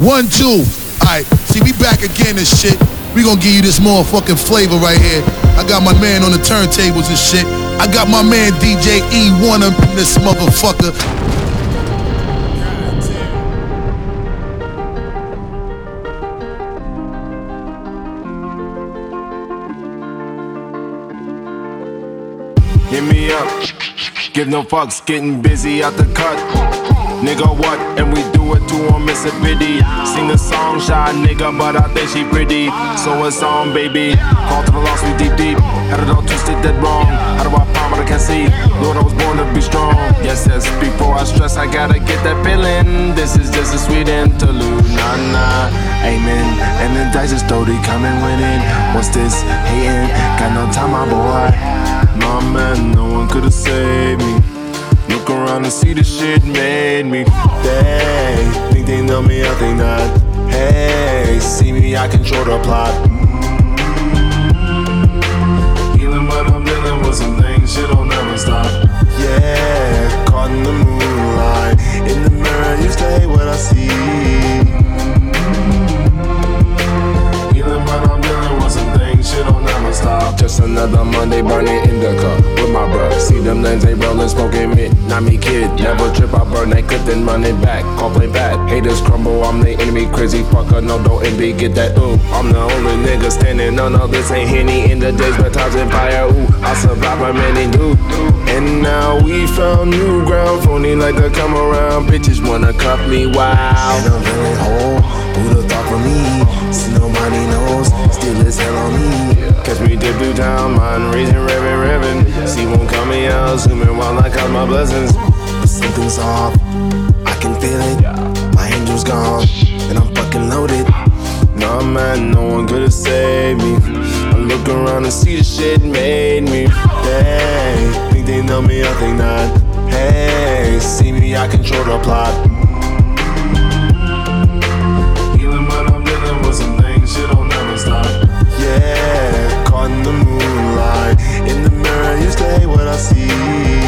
One, two. Alright, see, we back again and shit. We gonna give you this motherfucking flavor right here. I got my man on the turntables and shit. I got my man DJ E1 up in this motherfucker. Give no fucks, getting busy out the cut. Nigga, what? And we do it to him, it's a pity. Sing a song, shy nigga, but I think she pretty. So it's on, baby. Call to the lost, we deep, deep. Had it all twisted, dead wrong. How do I find what I can't see? Lord, I was born to be strong. Yes, yes, before I stress, I gotta get that feeling. This is just a sweet interlude, nah, nah. Amen. And the dice is slowly coming winning. What's this? Hating? Got no time, my boy. Nah, man, no one could've saved me. Look around and see the shit made me. They think they know me, I think not. Hey, see me, I control the plot. Mm-hmm. Healing what I'm dealing with some things, shit will never stop. Yeah, caught in the moonlight. In the mirror, you stay what I see. Stop. Just another Monday burning indica with my bro. See them lanes ain't rolling, smoking mid. Not me, kid. Never trip, I burn that clip, then run it back. Call play bad. Haters crumble, I'm the enemy. Crazy fucker, no, don't envy. Get that ooh. I'm the only nigga standing. No, no, this ain't Henny. In the days, but times in fire. Ooh, I survive my many do. And now we found new ground. Phony like to come around. Bitches wanna cuff me, wow. And I'm feeling whole. Who'da thought for me? See nobody knows. Still is hell on me. Me dip through town, mind raising, revving, revving. See one coming out, zooming while I count my blessings. But something's off. I can feel it. My angel's gone. And I'm fucking loaded. Nah, man, no one could've saved me. I look around and see the shit made me. They think they know me, I think not. Hey, see me, I control the plot. Stay what I see.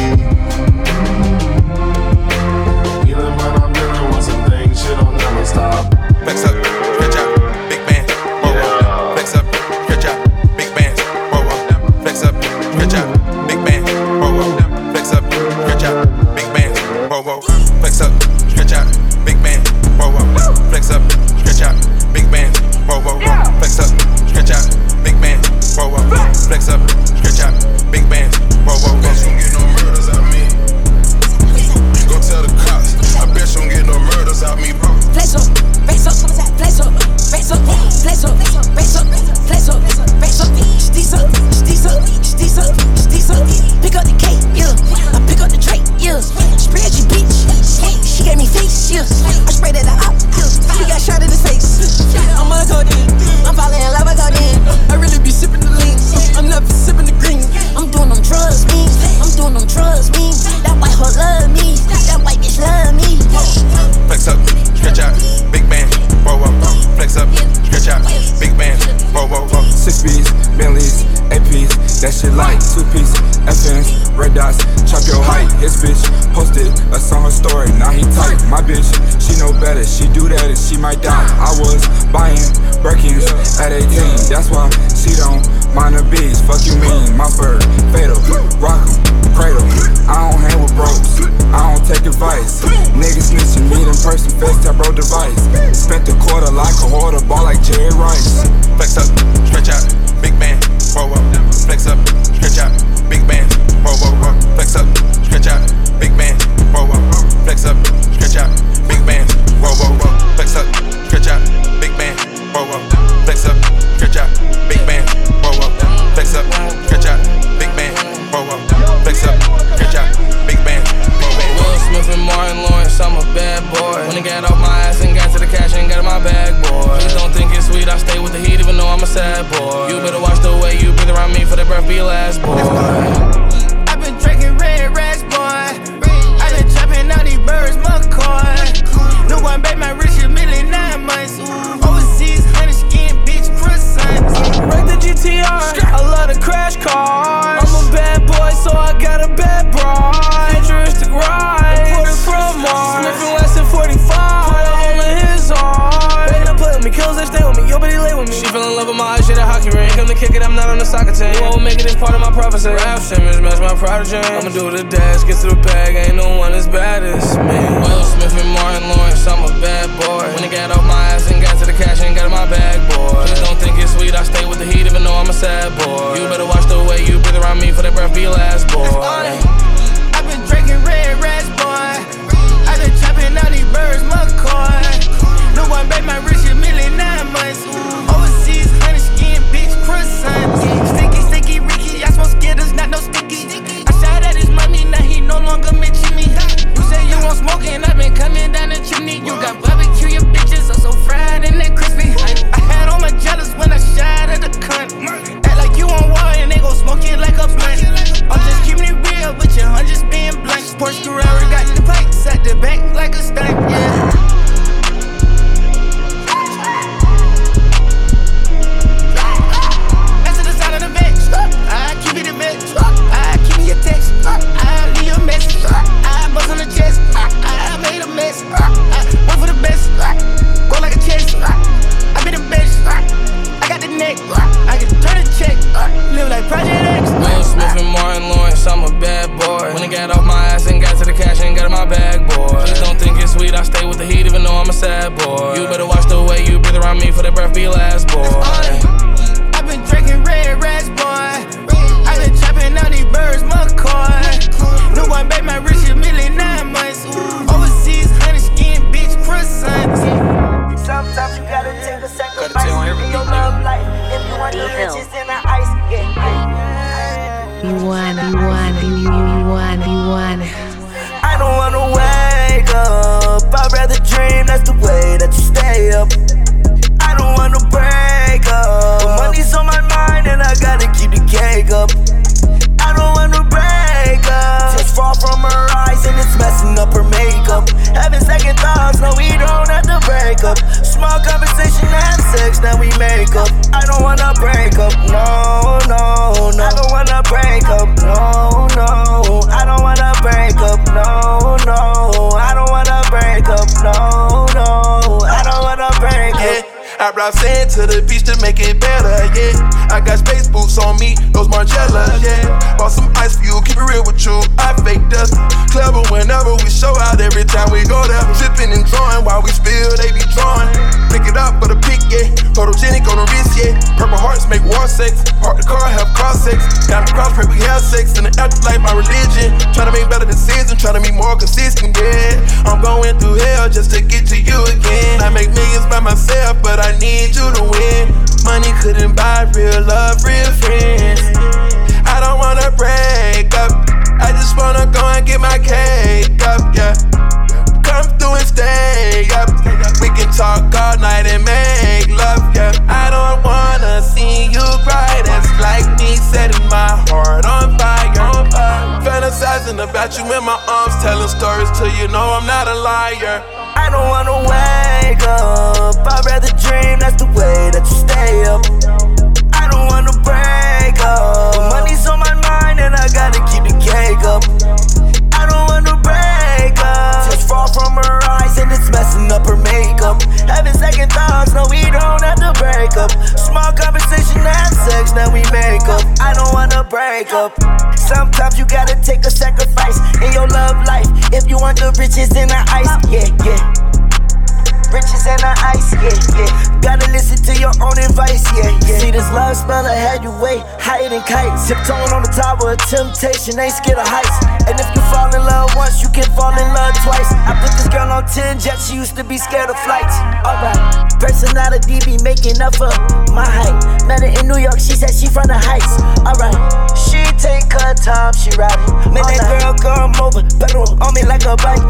His bitch posted a song, her story, now he tight. My bitch, she know better, she do that and she might die. I was buying Birkins at 18, that's why she don't mind the beats. Fuck you mean, my bird, fatal, rock 'em, cradle. I don't hang with bros, I don't take advice. Niggas snitching, meet in person, FaceTime bro device. Spent the quarter like a hoarder, ball like Jerry Rice. Flex up, stretch out, big band, whoa whoa. Flex up, stretch out, big band, whoa whoa whoa. Flex up, stretch out, big band, whoa whoa. Flex up, stretch out, big band, whoa whoa whoa. Flex up, stretch out, big band, whoa whoa. Flex up, stretch out, big band, whoa whoa. Flex up, stretch out, big band, whoa whoa. Flex up, stretch out, big whoa. Will Smith and Martin Lawrence, I'm a bad boy. When I got off my ass and got to the cash and got in my bag, boy. Please don't think it's sweet, I stay with the heat even though I'm a sad boy. You better watch the way you breathe around me for the breath be last, boy. ATR. I love the crash cars. I'm a bad boy, so I got a bad bride. Futuristic ride. Imported from Mars. Sniffing less than 45. Put a hole in his arm. Better play with me, kills they stay with me. Yo, bitch kick it, I'm not on the soccer team. You won't make it, it's part of my prophecy. Rap Simmons, match my prodigy. I'ma do the dash, get to the bag, ain't no one as bad as me. Will Smith and Martin Lawrence, I'm a bad boy. When I got off my ass and got to the cash and got in my bag, boy. Please don't think it's sweet, I stay with the heat even though I'm a sad boy. You better watch the way you breathe around me for that breath be last, boy. I've been drinking red rats, boy. I've been chopping all these birds, McCoy. Break up, I brought sand to the beach to make it better, yeah. I got space boots on me, those Margielas, yeah. Bought some ice for you, keep it real with you. I fake dust, clever whenever we show out. Every time we go there, tripping and drawing while we spill, they be drawing. Pick it up for the pick, yeah. Photogenic on the wrist, yeah. Purple hearts make war sex. Park the car, have cross sex. Got the cross, pray we have sex. In the afterlife, my religion. Trying to make better decisions, trying to be more consistent, yeah. I'm going through hell just to get to you again. I make millions by myself, but I need you to win. Money couldn't buy real love, real friends. I don't wanna break up. I just wanna go and get my cake up, yeah. Come through and stay up. We can talk all night and make love, yeah. I don't wanna see you cry. That's like me setting my heart on fire. On fire. Fantasizing about you in my arms, telling stories till you know I'm not a liar. I don't wanna wake up. I'd rather dream, that's the way that you stay up. I don't wanna break up. But money's on my mind and I gotta keep the cake up. I don't wanna break up. Fall from her eyes and it's messing up her makeup. Having second thoughts, no, we don't have to break up. Small conversation, have sex, now we make up. I don't wanna break up. Sometimes you gotta take a sacrifice in your love life. If you want the riches in the ice, yeah, yeah. Riches and the ice, yeah, yeah. Gotta listen to your own advice, yeah, yeah. See this love spell I had you way higher than kites. Tiptoeing on the tower of temptation, ain't scared of heights. And if you fall in love once, you can fall in love twice. I put this girl on 10 jets, she used to be scared of flights. Alright, personality be making up for my height. Met her in New York, she said she from the heights. Alright, she take her time, she ride it. Man, that girl come over, pedal on me like a bike.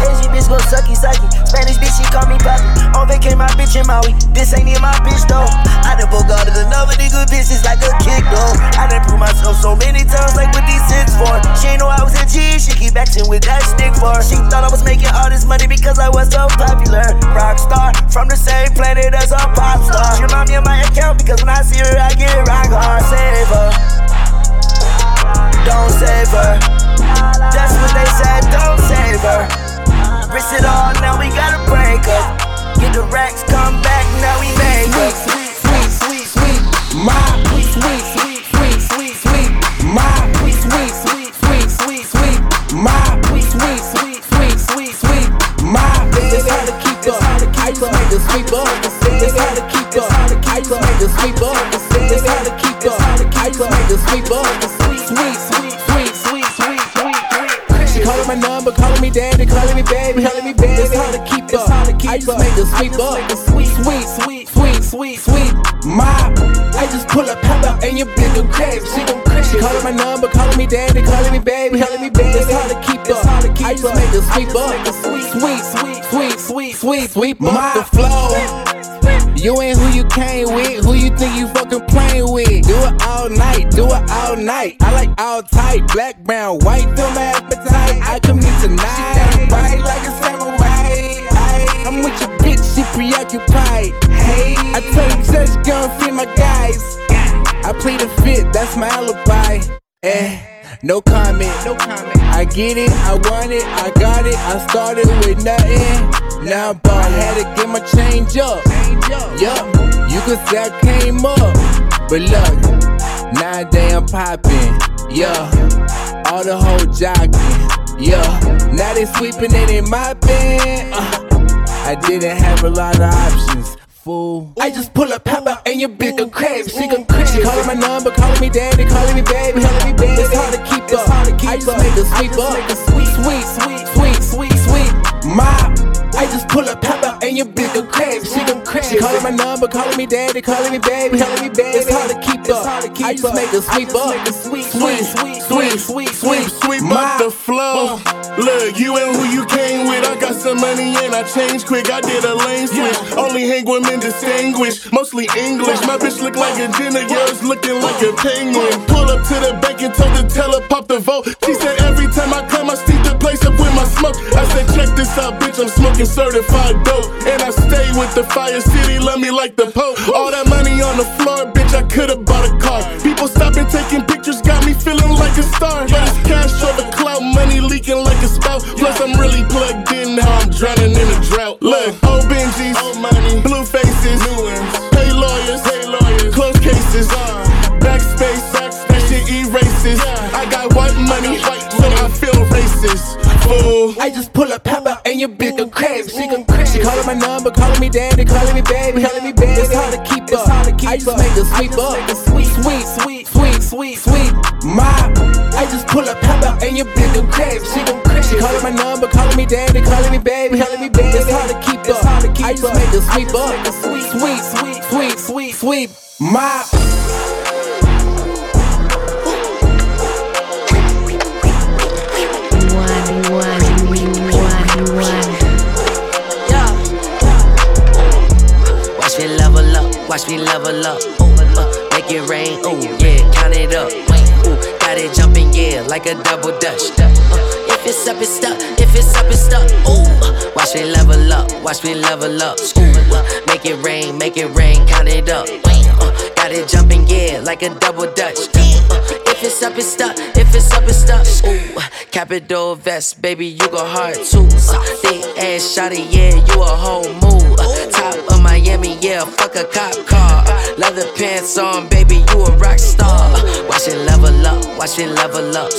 Asian bitch go sucky sucky, Spanish bitch she call me papi. On vacay my bitch in Maui, this ain't in my bitch though. I done bogarted another nigga bitches like a kick though. I done proved myself so many times like what these six for. She ain't know I was a G, she keep acting with that stick for. She thought I was making all this money because I was so popular. Rockstar from the same planet as a pop star. She remind me of my account because when I see her I get rock hard. Save her, don't save her. That's what they said, don't save her. Risk it all, now we gotta break up. Get the racks, come back, now we make up. I used to make the sweep up. Sweet, sweet, sweet, sweet, sweet, sweet. Mop. I just pull up, pop out, and your bigger crab. She gon' crash. She calling my number, calling me daddy, calling me baby, calling me baby. It's hard to keep up. I just make the sweep up. Sweet, sweet, sweet, sweet, sweet, sweet, sweep up the flow. You ain't who you came with, who you think you fucking playing with. Do it all night, do it all night. I like all tight, black, brown, white, feel my preoccupied. Hey, I tell you, just go feed my guys. I plead the fit, that's my alibi. Eh. No comment, no comment. I get it, I want it, I got it. I started with nothing. Now I'm ball, had to get my change up. Yup, you could say I came up. But look, nowadays I'm popping. Yeah, all the whole jogging. Yeah, now they sweeping and they mopping. Uh, I didn't have a lot of options. Fool. I just pull up, pop out, and your bitch go crazy. She go crazy. She calling my number, calling me daddy, calling me baby, calling me baby. It's hard to keep up. I just make a sweep up. Sweet, sweet, sweet, sweet, sweet, sweet. Mop. I just pull up, pop out, and your bitch go crazy. She go crazy. She calling my number, calling me daddy, calling me baby, calling me baby. It's hard to keep up. I just make a sweep up. Sweet, sweet, sweet, sweet, sweet, sweet, sweep up the flow. Uh. Look, you ain't who you some money and I changed quick. I did a lane switch. Only hang with men distinguished, mostly English. My bitch look like a Jenna, yours looking like a penguin. Pull up to the bank and told the teller pop the vote. She said every time I come, I steep the place up with my smoke. I said check this out, bitch. I'm smoking certified dope, and I stay with the Fire City. Love me like the Pope. All that money on the floor, bitch. I could've bought a car. People stopping taking pictures, got me feeling like a star. But it's cash over clout, money leaking like a spout. Plus I'm really plugged in now. Drowning in a drought. Look, old Benjis, old money, blue faces, new ones. Pay lawyers, pay lawyers, close cases. Uh. Backspace, that shit erases. I got white money, white so I feel racist. Fool. I just pull up, pop out, and your bitch go crazy. She go crazy. She calling my number, calling me daddy, calling me baby, calling me baby. It's hard to keep up. I just make a sweep up. Sweet, sweet, sweet, sweet, sweet, sweet. Mop. I just pull up, pop out, and your bitch go crazy. She go crazy. She calling my number, calling me daddy, calling me baby, calling me baby. It's hard to keep up. I just make a sweep up. Sweet, sweet, sweet, sweet, sweet, sweet. Mop. Watch me level up, watch me level up. Ooh, uh, make it rain, ooh, yeah, count it up. Ooh, got it jumping, yeah, like a double dutch. Uh, if it's up, it's stuck. If it's up, it's stuck. Ooh, watch me level up, watch me level up. Ooh, make it rain, make it rain, count it up. Uh, got it jumping, yeah, like a double dutch. Uh, if it's up, it's stuck. If it's up, it's stuck. Ooh, Capitol vest, baby, you go hard too. Uh, thick ass shotty, yeah, you a whole move. Uh, top of Miami, yeah, fuck a cop car. Uh, leather pants on, baby, you a rock star. Watch it level up.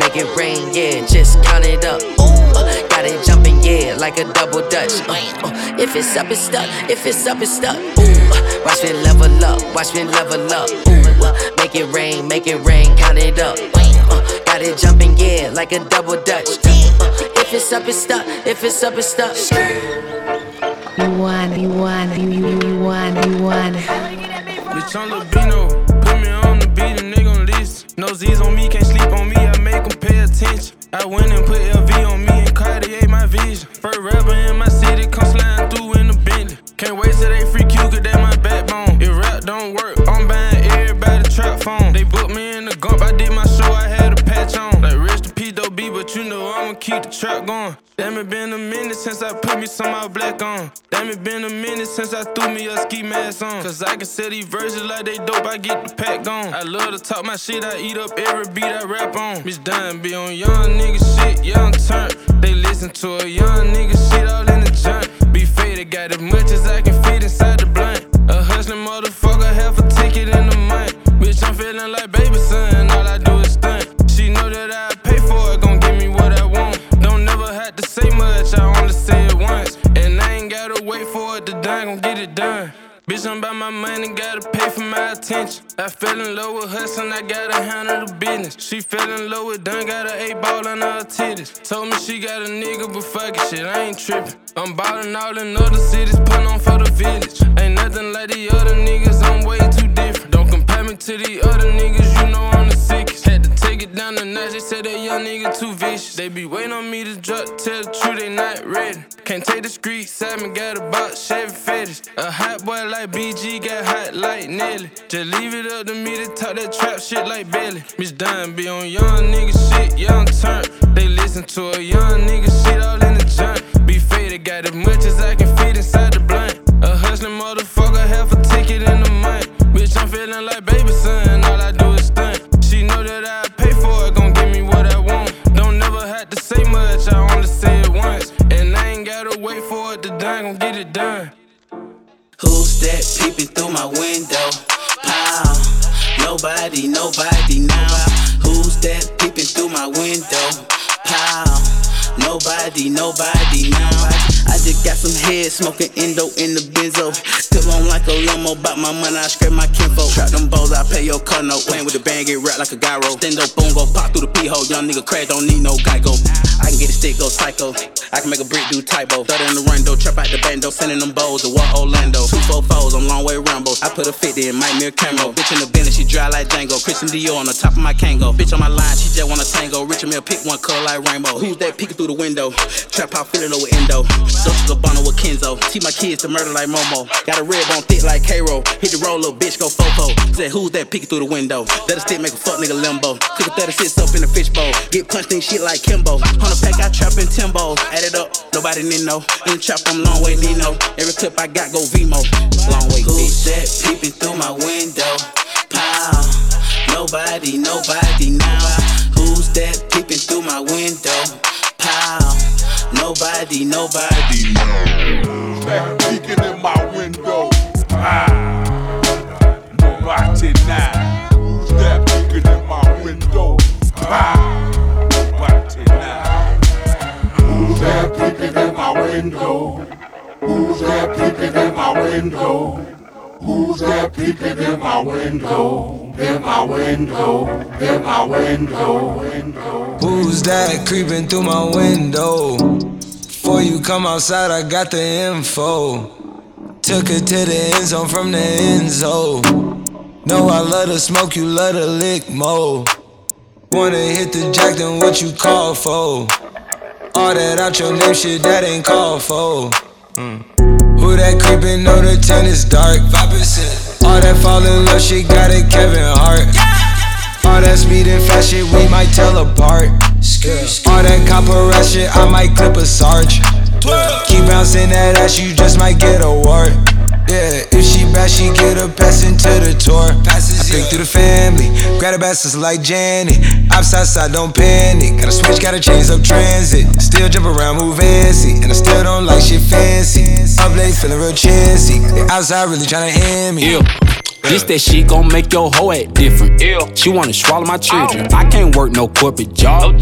Make it rain, yeah, just count it up. Ooh, got it jumping, yeah, like a double dutch. Uh, uh, if it's up, it's stuck. If it's up, it's stuck. Ooh, watch me level up, watch me level up. Ooh, uh, make it rain, make it rain, count it up. Uh, got it jumping, yeah, like a double dutch. Uh, if it's up, it's stuck. If it's up, it's stuck. You want, you want, you, you, you want, you want. Bitch, I'm No Z's on me, can't sleep on me, I make them pay attention. I went and put LV on me and Cartier my vision. First rapper in my city, come sliding through in the Bentley. Can't wait till they free Q, cause they my backbone. If rap don't work, I'm buying everybody trap phone. They booked me in the gump, I did my show, I had keep the trap going. Damn, it been a minute since I put me some out black on. Damn, it been a minute since I threw me a ski mask on. Cause I can say these verses like they dope, I get the pack gone. I love to talk my shit, I eat up every beat I rap on. Bitch, dying, be on young nigga shit, young turn. They listen to a young nigga shit all in the junk. Be faded, got as much as I can fit inside the blunt. A hustling motherfucker, half a ticket in the month. Bitch, I'm feeling like baby son, Bitch, I'm about my money, gotta pay for my attention. I fell in love with hustling, I gotta handle the business. She fell in love with done, got a eight ball on her titties. Told me she got a nigga, but fuck it, shit, I ain't trippin'. I'm ballin' all in other cities, put on for the village. Ain't nothing like the other niggas, I'm way too different. Don't compare me to the other niggas, down the notch, they said that young nigga too vicious. They be waiting on me to drop, tell the truth, they not ready. Can't take the street, Simon got a box, Chevy fetish. A hot boy like BG got hot like Nelly. Just leave it up to me to talk that trap shit like Belly. Miss Dime be on young nigga shit, young turn. They listen to a young nigga shit all in the junk. Be faded, got as much as I can fit inside the blunt. A hustling motherfucker, half a ticket in the month. Bitch, I'm feeling like baby son, to gon' get it done. Who's that peeping through my window? Pow. Nobody, nobody now. Who's that peeping through my window? Pow. Nobody, nobody now. I just got some head smoking endo in the benzo. Still on like a limo, bout my money, I scrape my kinfo. Trap them balls, I pay your car note. Playing with the bang, get wrapped like a gyro. Stand boom, go pop through the pee hole. Young nigga crash, don't need no Geico. I can get a stick, go psycho. I can make a brick do typo. Throw in the rando, trap out the bando, sending them bowls to what Orlando. Two four fours, I'm long way Rambo. I put a 50 in my mirror camo. Bitch in the Bentley, she dry like Django. Christian Dior on the top of my Kango. Bitch on my line, she just wanna tango. Richard Mille pick one color like rainbow. Who's that peeking through the window? Trap out feeling over endo. Social Gabbana with Kenzo. Teach my kids to murder like Momo. Got a red bone thick like K-Roll. Hit the roll, little bitch, go fofo. Said who's that peeking through the window? That a stick make a fuck nigga limbo. Cook a 36 up in the fishbowl. Get punched in shit like Kimbo. On the pack, I trap in Timbo. Add it up, nobody need know. In the trap, I'm long way Nino. Every clip I got go Vimo. Long way, Who's that peeping through my window? Pow. Nobody, nobody now. Who's that peeping through my window? Pow. Nobody, nobody now. That peeking in my window. Ah, nobody now. Who's that peeking in my window? Ah, nobody now. Who's that peeking in my window? Who's that peeking in my window? Who's that peeking in my window? In my window, in my window, window. Who's that creeping through my window? Before you come outside, I got the info. Took her to the end zone from the end zone. No, I love to smoke, you love to lick mo. Wanna hit the jack, then what you call for? All that out your name shit, that ain't called for. Mm. Who that creepin', know the tent is dark. 5%. All that fall in love shit, got it Kevin Hart. All that speed and fast shit, we might tell apart. All that copper ass shit, I might clip a sarge. Keep bouncing that ass, you just might get a wart. Yeah, if she bad, she get a pass into the tour. Passes, I pick through the family, grab the bastards like Janet. Outside side, don't panic. Gotta switch, gotta change up transit. Still jump around, move fancy, and I still don't like shit fancy. Up late, feeling real chancy. They outside really tryna hand me. Yeah. This that shit gon' make your hoe act different. She wanna swallow my children. I can't work no corporate job.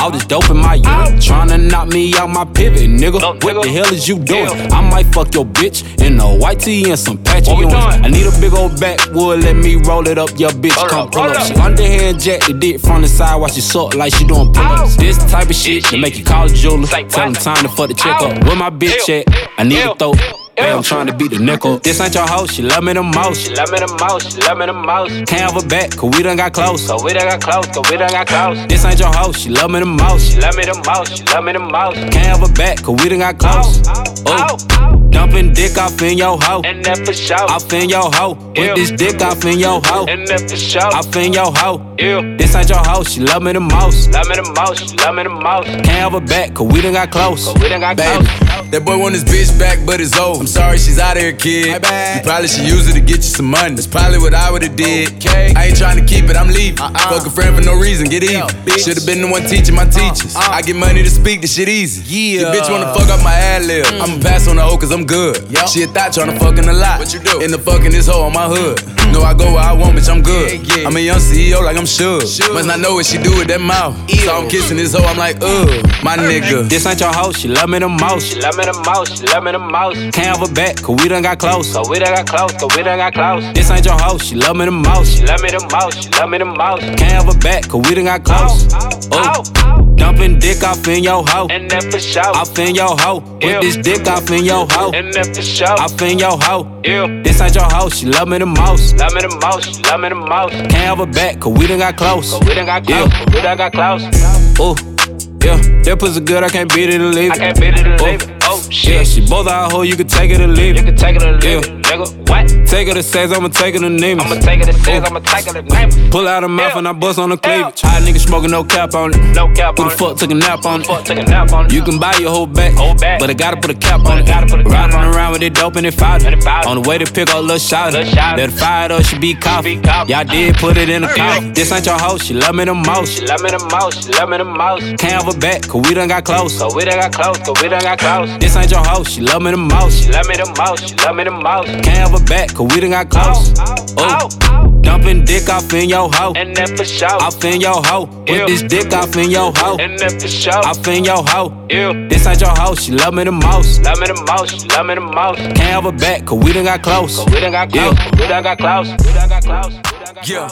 All this dope in my urine. Tryna knock me out my pivot, nigga. What the hell is you doing? I might fuck your bitch in a white tee and some patchy Ewins. I need a big old backwood, let me roll it up, your bitch. Come pull up. She underhand jack the dick from the side while she suck like she doing pull ups. This type of shit to make you call a jeweler. Tell him time to fuck the check up. Where my bitch at? I need to throw. Hey, I'm trying to beat the nickel. This ain't your house, she love me the most. She love me the most, she love me the most. Can't have her back, cause we done got close. Cause we done got close, cause we done got close. This ain't your house, she love me the most. She love me the most, she love me the most. Can't have her back, cause we done got close. Oh. oh, oh. oh Dumping dick off in your hoe. And that for sure. Off in your hoe. Put this dick off in your hoe. And that for sure. Off in your hoe. Yeah. This ain't your hoe. she love me the most. Love me the most, she love me the most. Can't have her back, cause we done got close. Cause we done got Baby, close. that boy want his bitch back, but it's old. I'm sorry she's out of here, kid. You probably should use it to get you some money. That's probably what I would've did. I ain't trying to keep it, I'm leaving. Uh-uh. Fuck a friend for no reason, get even. Should've been the one teaching my uh-uh. teachers. I get money to speak, this shit easy. Yeah. Your bitch wanna fuck up my ad lib. I'ma pass on the hoe cause I'm good. She a thought tryna fuck in a lot. What you do? In the fucking this hoe on my hood. Know I go where I want, bitch, I'm good. yeah I'm a young CEO, like I'm sure. Must not know what she do with that mouth. So I'm kissing this hoe, I'm like, ugh, my nigga. This ain't your house, she love me the most. She love me the most, she love me the most. Can't have her back, cause we done got close. Cause we done got close, cause we done got close. This ain't your house, she love me the most. She love me the most, she love me the most. Can't have her back, cause we done got close. Oh. oh, oh. oh Dumping dick off in your hoe. And that for sure. Off in your hoe. With this dick off in your hoe. And that for sure. Off in your hoe. Yeah. This ain't your hoe. She love me the most. Love me the most. She love me the most. Can't have her back, cause we done got close. Cause we done got close. Yeah. We done got close. Ooh. Yeah, that pussy good, I can't beat it or leave it. I can't beat it or leave oh. it. Oh shit. Yeah, she both our hoe, you can take it or leave it. You can take it or leave yeah. it, nigga. What? Take her to sex, I'ma take her to name I'ma take her to sex, I'ma take her to name Pull out her mouth and I bust on the cleavage. High nigga smoking no cap on it. No cap Who the fuck took a nap on it? Fuck took a nap on it. You can buy your whole back, whole back. but I gotta put a cap on it. Gotta put a Riding around with it dope and it fired. On the way to pick up little shot. Let her fire though, she be coffee. Y'all did put it in the car. This ain't your house, she love me the most. She love me the most, she love me the most. Can't have her back, cause we done got close. Cause we done got close, cause we done got close. This ain't your house, she love me the most. She love me the most, she love me the most. Can't have her back, cause we done got close. Oh. Dumping dick off in your hoe. And that for sure. Off in your hoe. Put this dick off in your hoe. And that for sure. Off in your hoe. Yeah. This ain't your hoe. She love me the most. Love me the most. Love me the most. Can't have her back, cause we done got close. Cause we done got close. Yeah. We done got close. We done got close. Yeah.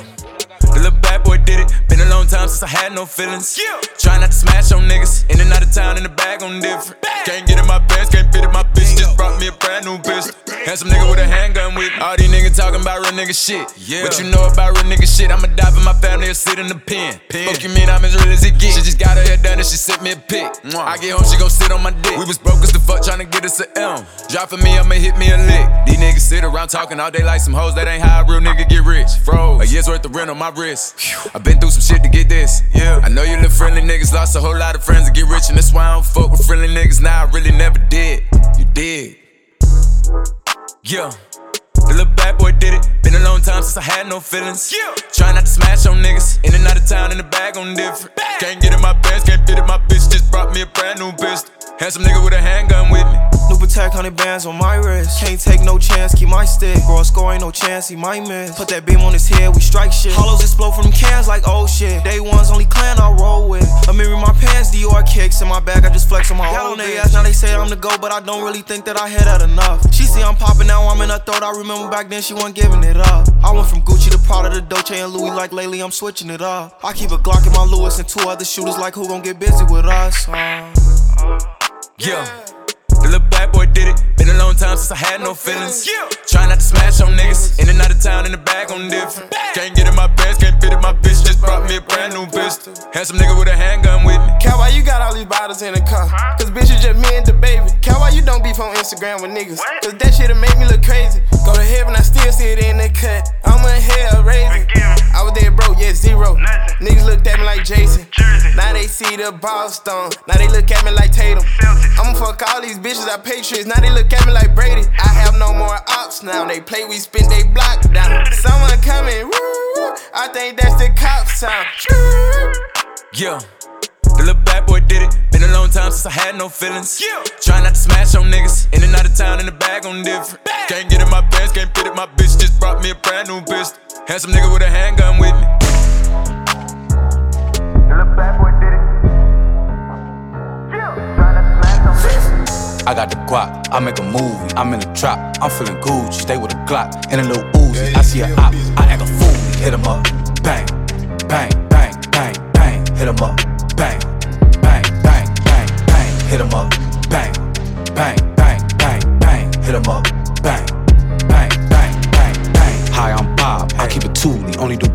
The little bad boy did it. Been a long time since I had no feelings. Yeah. Try not to smash on niggas. In and out of town, in the bag on different. Can't get in my pants, can't fit in my bitch. Brought me a brand new pistol. Handsome nigga with a handgun with me. All these niggas talking about real nigga shit. Yeah. What you know about real nigga shit? I'ma die for my family or sit in the pen. pen. Fuck you mean I'm as real as it gets? She just got her hair done and she sent me a pic. I get home, she gon' sit on my dick. We was broke as the fuck trying to get us a M. Drop for me, I'ma hit me a lick. These niggas sit around talking all day like some hoes. That ain't how a real nigga get rich. Froze. A year's worth of rent on my wrist. I been through some shit to get this. Yeah. I know you little friendly niggas lost a whole lot of friends to get rich, and that's why I don't fuck with friendly niggas. Now I really never did. Did. Yeah. The little bad boy did it. Been a long time since I had no feelings. Yeah. Try not to smash on niggas. In and out of town in the bag on different. Can't get in my pants, can't fit in my bitch. Just brought me a brand new pistol. Handsome nigga with a handgun with me. New Patek, hundred bands on my wrist. Can't take no chance, keep my stick. Bro, score ain't no chance, he might miss. Put that beam on his head, we strike shit. Hollows explode from cans like oh shit. Day one's only clan I roll with. I'm in my pants, Dior kicks in my bag, I just flex on my own they ass. Now they say I'm the go, but I don't really think that I hit that enough. She see I'm popping now, I'm in her throat. I remember back then she wasn't giving it up. I went from Gucci to Prada to Dolce and Louis, like lately I'm switching it up. I keep a Glock in my Lewis and two other shooters, like who gon' get busy with us? Uh, Yeah. Boy did it. Been long time since I had no feelings. Try not to smash on niggas. In and out of town in the bag on different. Can't get in my pants, can't fit in my bitch. Just brought me a brand new pistol. Handsome nigga with a handgun with me. Cat, why you got all these bottles in the car? Cause bitch, it's just me and the baby. Cat, why you don't beef on Instagram with niggas? Cause that shit'll make me look crazy. Go to heaven, I still see it in the cut. I'm in hell raising. I was there broke, yeah, zero. Niggas looked at me like Jason. Now they see the Boston. Now they look at me like Tatum. I'ma fuck all these bitches, I pay Patriots. Now they look at me like Brady. I have no more ops now. They play, we spin, they block down. Someone coming, woo. I think that's the cops sound. Yeah. The little bad boy did it. Been a long time since I had no feelings. Yeah. Try not to smash on niggas. In and out of town in the bag on different. Can't get in my pants, can't fit it. My bitch just brought me a brand new pistol. Handsome nigga with a handgun with me. I got the guap, I make a movie. I'm in the trap, I'm feeling Gucci. Stay with a Glock and a little Uzi. I see a op, I act a fool. Hit him up, bang, bang, bang, bang, bang. Hit him up, bang, bang, bang, bang, bang. Hit him up, bang, bang, bang, bang, bang. Hit him up, bang, bang, bang, bang, bang. Hi, I'm Bob. I keep it toolie, only do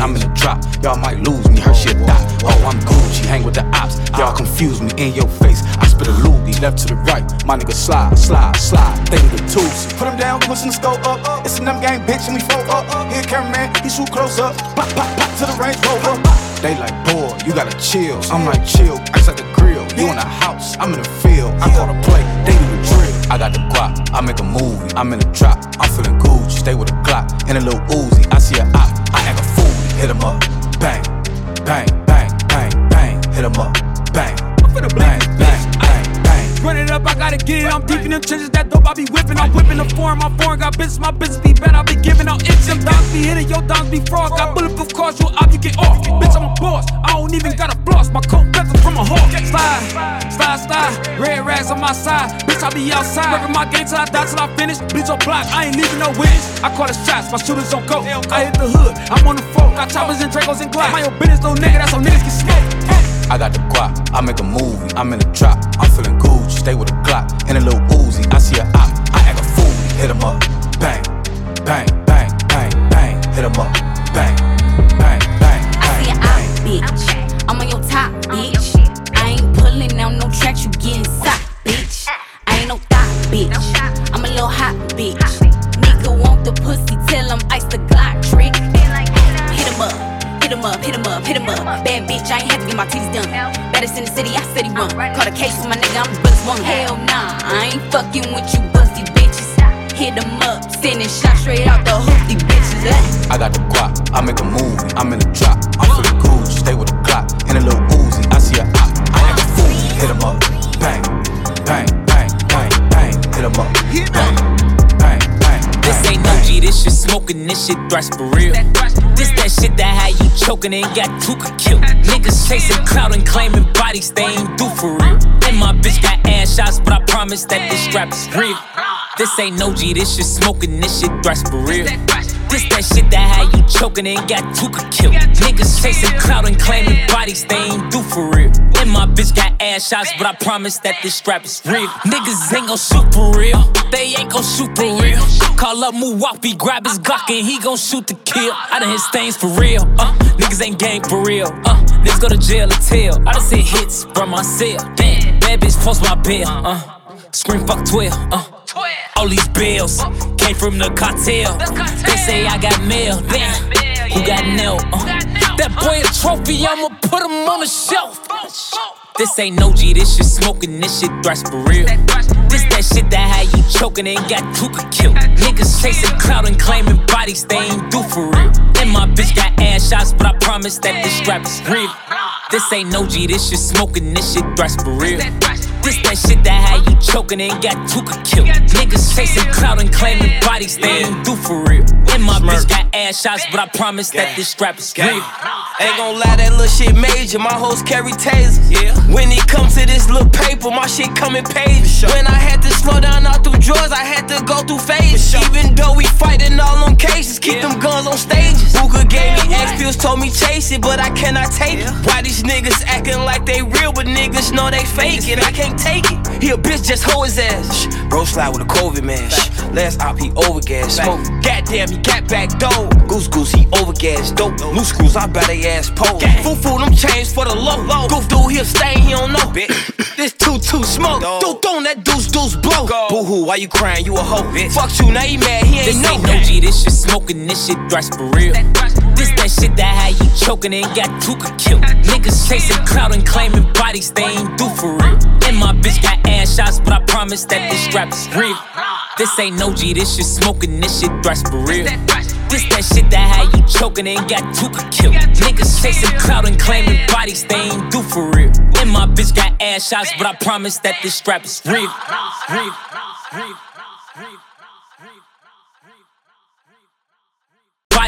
I'm in the drop, y'all might lose me. Her shit die. Oh, I'm Gucci. Hang with the ops, y'all confuse me. In your face, I spit a loogie. Left to the right, my nigga slide, slide, slide. They with the tools. Put him down, pushing the scope up. It's a them game, bitch, and we flow up. Here, cameraman, he shoot close up. Pop, pop, pop to the range rover. They like, boy, you gotta chill. I'm like, chill, ice like the grill. You in the house, I'm in the field. I call the play, they do the drill. I got the guap, I make a movie. I'm in the drop. I'm feeling Gucci. Stay with a Glock and a little Uzi. I see a op, I act a fool. Hit him up, bang, bang, bang, bang, bang. Hit him up, bang, bang, bang, bang, bang. Run it up I gotta get it. I'm deep in them trenches, that dope I be whipping. I'm whipping the foreign, my foreign got business, my business be bad. I be giving out itch. Them dogs be hitting, your dogs be fraud. Got bulletproof cars, you up, you get off. Bitch, I'm a boss, I don't even got a floss. My coat better from a hawk. Slide, slide, slide. Red rags on my side. Bitch, I be outside. Working my game till I die, till I finish. Bleach on block, I ain't leaving no witness. I call the shots, my shooters on go. I hit the hood, I'm on the floor. Got choppers and Dracos and Glock. My own business, little nigga, that's how niggas get smoked. I got the guap, I make a movie. I'm in the trap, I'm feeling Gucci. Stay with a Glock and a little Uzi. I see a op, I act a fool. Hit him up, bang, bang, bang, bang, bang. Hit him up, thrash for real. This that shit that had you choking and got Tooka killed. Niggas chasing clout and claiming bodies they ain't do for real. And my bitch got ass shots, but I promise that this strap is real. This ain't no G, this shit smoking, this shit thrash for real. This that shit that had you choking and got Tooka killed. Niggas chasing clout and claiming bodies they ain't do for real. And my bitch got ass shots, but I promise that this strap is real. Niggas ain't gon' shoot for real. They ain't gon' shoot for real. Call up Muwapi, grab his Glock and he gon' shoot to kill. I done hit stains for real. Uh, niggas ain't gang for real. Uh, niggas go to jail or tell. I done hit hits from my cell. Damn, bad bitch post my bill. Uh, scream fuck 12. Uh, all these bills came from the cartel. They say I got mail. Damn, who got nailed? Uh, that boy a trophy, I'ma put him on the shelf. This ain't no G, this shit smoking, this shit thrash for real. This that shit that had you choking and got Tooka killed. Niggas chasing clout and claiming bodies they ain't do for real. And my bitch got ass shots, but I promise that this strap is real. This ain't no G, this shit smoking, this shit thrash for real. This that shit that had you choking and got Tooka killed. Niggas chasing clout and claiming bodies they ain't do for real. And my bitch got ass shots, but I promise that this strap is real. Ain't gon' lie, that little shit major. My hoes carry tasers. Yeah. When it comes to this little paper, my shit come in pages. When I had to slow down all through drawers, I had to go through phases. Even though we fighting all on cases, keep them guns on stages. Booker gave me X pills, told me chase it, but I cannot take it. Why these niggas acting like they real, but niggas know they fake it? I can't take it. He a bitch, just hoe his ass. Shh. Bro slide with a COVID man. Shh. Last op, he overgas. Smoke. Goddamn, he got back dough. Goose goose, he overgas. Dope. Loose screws, I bet they ass pole. Foo foo, them chains for the low. low. Goof dude, he'll stain, he don't know. this two two smoke. Dude, don't that deuce deuce blow. Boo hoo, why you crying? You a hoe. Fuck you, now he mad, he ain't This know. ain't no G, this shit smoking, this shit thrash for real. This that shit that had you choking and got Tooka killed. Niggas chasing clout and claiming bodies they ain't do for real. And my bitch got ass shots, but I promise that this strap is real. This ain't no G, this shit smoking, this shit thrash for real. This that shit that had you choking and got Tooka killed. Niggas chasing clout and claiming bodies they ain't do for real. And my bitch got ass shots, but I promise that this strap is real. real.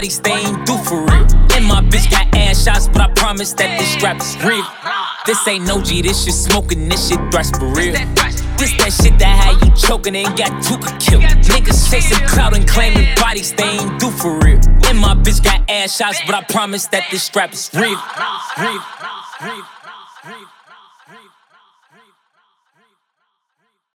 Bodies they ain't do for real. And my bitch got ass shots, but I promise that this strap is real. This ain't no G, this shit smoking, this shit thrash for real. This that shit that had you choking and got Tooka killed. Niggas chasing clout and claiming bodies they ain't do for real. And my bitch got ass shots, but I promise that this strap is real. real.